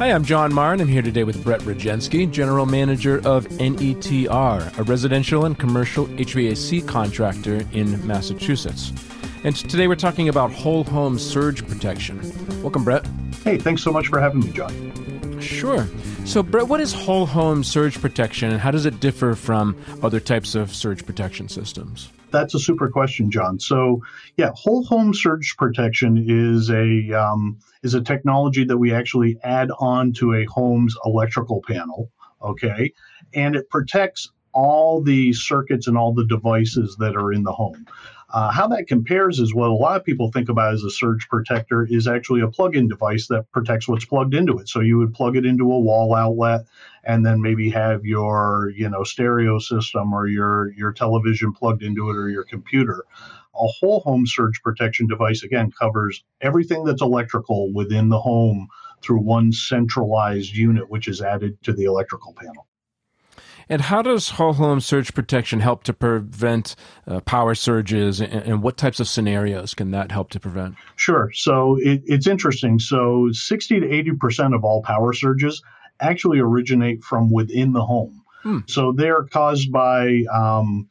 Hi, I'm John Marr. I'm here today with Brett Rajensky, General Manager of NETR, a residential and commercial HVAC contractor in Massachusetts. And today we're talking about whole home surge protection. Welcome, Brett. Hey, thanks so much for having me, John. Sure. So, Brett, what is whole home surge protection and how does it differ from other types of surge protection systems? That's a super question, John. So, yeah, whole home surge protection is a um, is a technology that we actually add on to a home's electrical panel. Okay, and it protects all the circuits and all the devices that are in the home. Uh, how that compares is what a lot of people think about as a surge protector is actually a plug-in device that protects what's plugged into it. So you would plug it into a wall outlet and then maybe have your, you know, stereo system or your your television plugged into it or your computer. A whole home surge protection device again covers everything that's electrical within the home through one centralized unit which is added to the electrical panel. And how does whole home surge protection help to prevent uh, power surges, and, and, what types of scenarios can that help to prevent? Sure. So it, it's interesting. So 60 to 80% of all power surges actually originate from within the home. Hmm. So they're caused by um,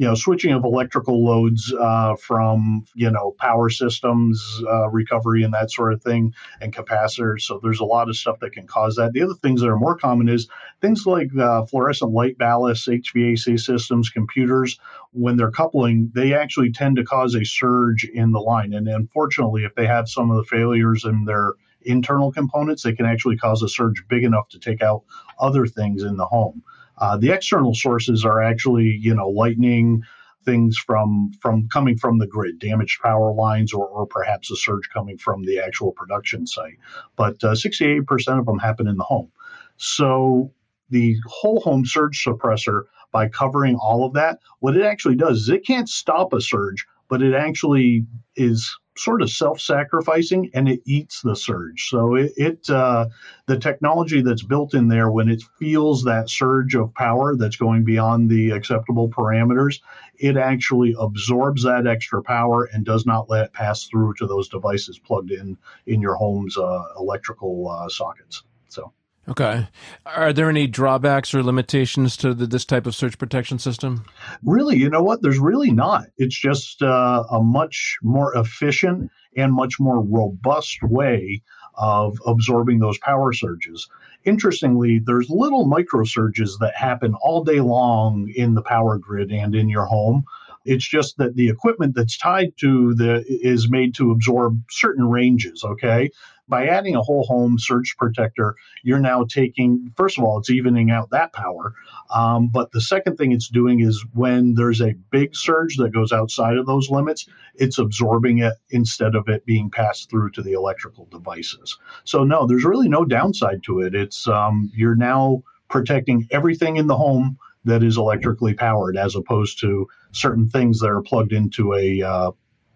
you know, switching of electrical loads uh, from, you know, power systems, uh, recovery and that sort of thing, and capacitors. So there's a lot of stuff that can cause that. The other things that are more common is things like uh, fluorescent light ballasts, HVAC systems, computers. When they're coupling, they actually tend to cause a surge in the line. And unfortunately, if they have some of the failures in their internal components, they can actually cause a surge big enough to take out other things in the home. Uh, the external sources are actually, you know, lightning, things from from coming from the grid, damaged power lines, or, or perhaps a surge coming from the actual production site. But uh, 68% of them happen in the home. So the whole home surge suppressor, by covering all of that, what it actually does is it can't stop a surge, but it actually is sort of self-sacrificing and it eats the surge. So it, it uh, the technology that's built in there when it feels that surge of power that's going beyond the acceptable parameters it actually absorbs that extra power and does not let it pass through to those devices plugged in in your home's uh, electrical uh, sockets. So Okay. Are there any drawbacks or limitations to the, this type of surge protection system? Really, you know what? There's really not. It's just uh, a much more efficient and much more robust way of absorbing those power surges. Interestingly, there's little micro surges that happen all day long in the power grid and in your home. It's just that the equipment that's tied to the is made to absorb certain ranges. Okay, by adding a whole home surge protector, you're now taking, first of all, it's evening out that power. Um, but the second thing it's doing is when there's a big surge that goes outside of those limits, it's absorbing it instead of it being passed through to the electrical devices. So, no, there's really no downside to it. It's um, you're now protecting everything in the home that is electrically powered as opposed to certain things that are plugged into a uh,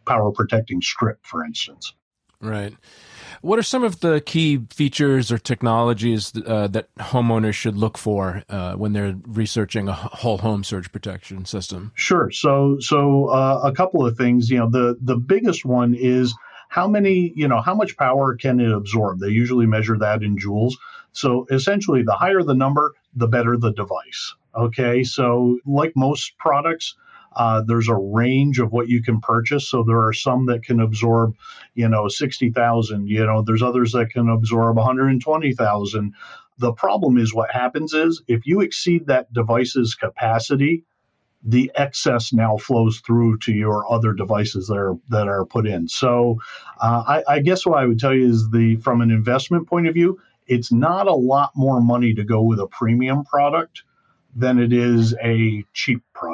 power protecting strip, for instance. Right. What are some of the key features or technologies uh, that homeowners should look for uh, when they're researching a whole home surge protection system? Sure. So, so uh, a couple of things. You know, the the biggest one is how many, you know, how much power can it absorb? They usually measure that in joules. So essentially, the higher the number, the better the device. Okay. So, like most products, uh, there's a range of what you can purchase. So there are some that can absorb, you know, 60,000. You know, there's others that can absorb 120,000. The problem is what happens is if you exceed that device's capacity, the excess now flows through to your other devices that are that are put in. So, uh, I, I guess what I would tell you is the from an investment point of view, it's not a lot more money to go with a premium product than it is a cheap product.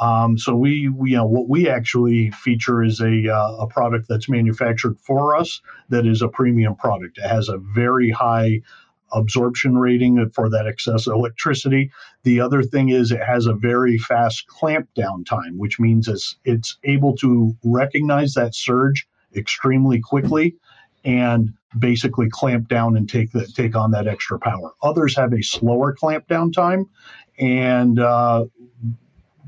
Um, so we, we, you know, what we actually feature is a, uh, a product that's manufactured for us that is a premium product. It has a very high absorption rating for that excess electricity. The other thing is it has a very fast clamp down time, which means it's it's able to recognize that surge extremely quickly and basically clamp down and take the, take on that extra power. Others have a slower clamp down time, and uh,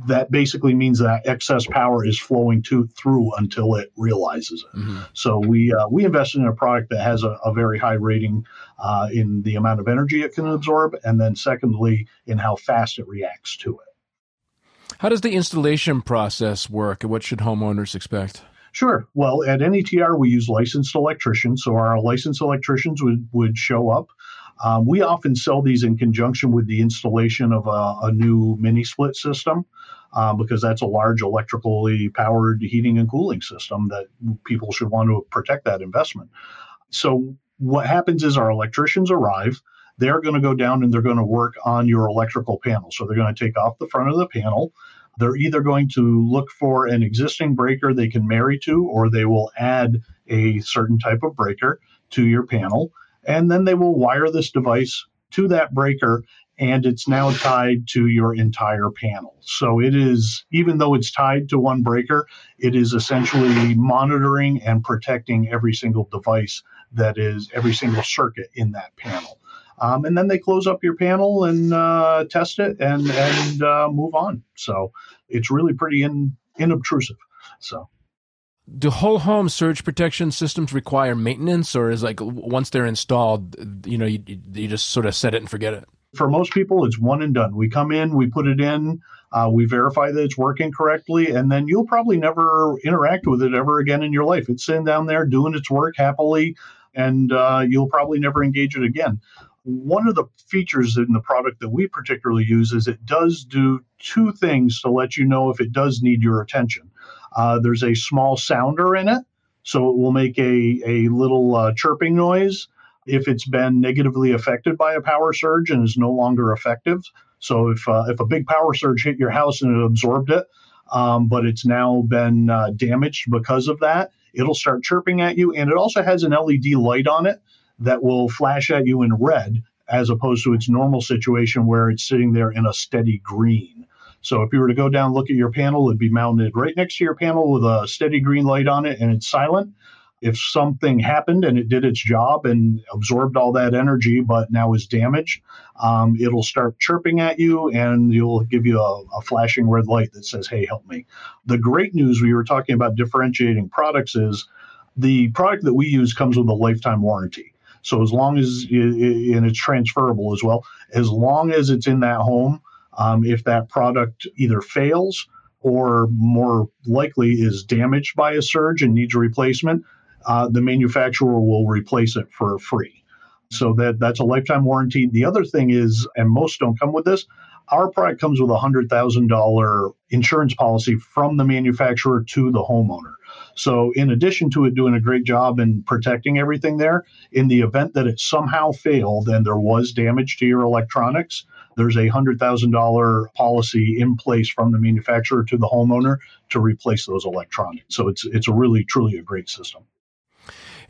that basically means that excess power is flowing to through until it realizes it. Mm-hmm. So we uh, we invested in a product that has a, a very high rating uh, in the amount of energy it can absorb, and then secondly in how fast it reacts to it. How does the installation process work, and what should homeowners expect? Sure. Well, at NETR, we use licensed electricians. So our licensed electricians would, would show up. Um, we often sell these in conjunction with the installation of a, a new mini split system uh, because that's a large electrically powered heating and cooling system that people should want to protect that investment. So, what happens is our electricians arrive. They're going to go down and they're going to work on your electrical panel. So, they're going to take off the front of the panel. They're either going to look for an existing breaker they can marry to, or they will add a certain type of breaker to your panel. And then they will wire this device to that breaker and it's now tied to your entire panel. So it is, even though it's tied to one breaker, it is essentially monitoring and protecting every single device that is every single circuit in that panel. Um, and then they close up your panel and uh, test it and and uh, move on. So it's really pretty in, inobtrusive. So do whole home surge protection systems require maintenance or is like once they're installed you know you, you just sort of set it and forget it? For most people it's one and done. We come in we put it in uh, we verify that it's working correctly and then you'll probably never interact with it ever again in your life. It's sitting down there doing its work happily and uh, you'll probably never engage it again. One of the features in the product that we particularly use is it does do two things to let you know if it does need your attention uh, there's a small sounder in it, so it will make a, a little uh, chirping noise if it's been negatively affected by a power surge and is no longer effective. So if uh, if a big power surge hit your house and it absorbed it, um, but it's now been uh, damaged because of that, it'll start chirping at you, and it also has an LED light on it that will flash at you in red as opposed to its normal situation where it's sitting there in a steady green. So if you were to go down, look at your panel, it'd be mounted right next to your panel with a steady green light on it and it's silent. If something happened and it did its job and absorbed all that energy, but now is damaged, um, it'll start chirping at you and you'll give you a, a flashing red light that says, Hey, help me. The great news we were talking about differentiating products is the product that we use comes with a lifetime warranty. So as long as, and it's transferable as well, as long as it's in that home, um, if that product either fails or more likely is damaged by a surge and needs replacement, uh, the manufacturer will replace it for free. So that that's a lifetime warranty. The other thing is, and most don't come with this, our product comes with a hundred thousand dollar insurance policy from the manufacturer to the homeowner. So, in addition to it doing a great job in protecting everything there, in the event that it somehow failed and there was damage to your electronics, there's a $100,000 policy in place from the manufacturer to the homeowner to replace those electronics. So, it's, it's a really, truly a great system.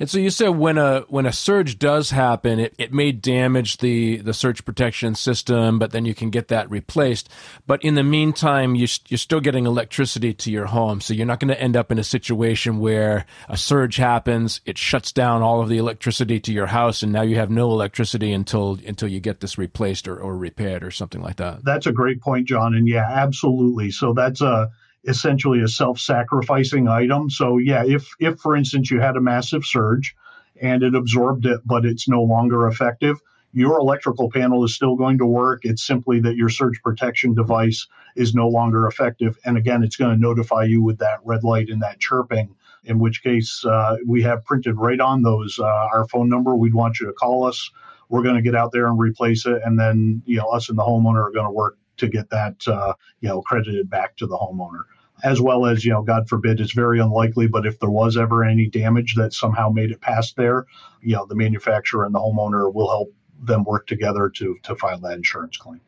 And so you said when a when a surge does happen, it, it may damage the the surge protection system, but then you can get that replaced. But in the meantime, you, you're still getting electricity to your home, so you're not going to end up in a situation where a surge happens, it shuts down all of the electricity to your house, and now you have no electricity until until you get this replaced or, or repaired or something like that. That's a great point, John. And yeah, absolutely. So that's a essentially a self-sacrificing item. So yeah, if if for instance you had a massive surge and it absorbed it, but it's no longer effective, your electrical panel is still going to work. It's simply that your surge protection device is no longer effective. And again, it's going to notify you with that red light and that chirping, in which case uh, we have printed right on those uh, our phone number. We'd want you to call us. We're going to get out there and replace it. And then, you know, us and the homeowner are going to work to get that uh, you know credited back to the homeowner. As well as you know god forbid it's very unlikely but if there was ever any damage that somehow made it past there you know the manufacturer and the homeowner will help them work together to to file that insurance claim.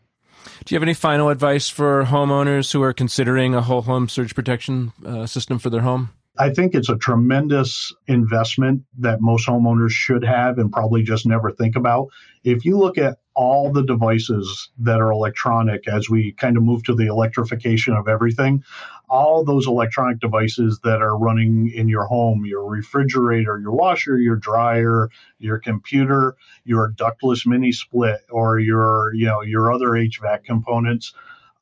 Do you have any final advice for homeowners who are considering a whole home surge protection uh, system for their home? I think it's a tremendous investment that most homeowners should have and probably just never think about. If you look at all the devices that are electronic as we kind of move to the electrification of everything, all those electronic devices that are running in your home, your refrigerator, your washer, your dryer, your computer, your ductless mini split or your, you know, your other HVAC components,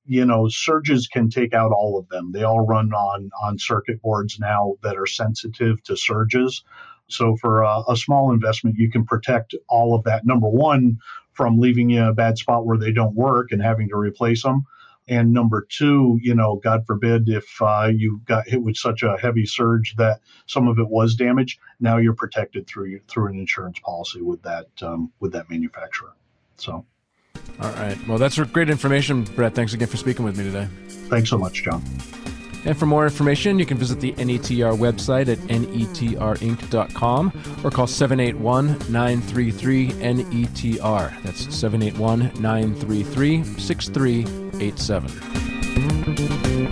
you know, surges can take out all of them. They all run on on circuit boards now that are sensitive to surges. So for a, a small investment, you can protect all of that. Number one, from leaving you a bad spot where they don't work and having to replace them. And number two, you know, God forbid if uh, you got hit with such a heavy surge that some of it was damaged, now you're protected through through an insurance policy with that um, with that manufacturer. So. All right. Well, that's great information, Brett. Thanks again for speaking with me today. Thanks so much, John. And for more information, you can visit the NETR website at netrinc.com or call 781 933 NETR. That's 781 933 6387.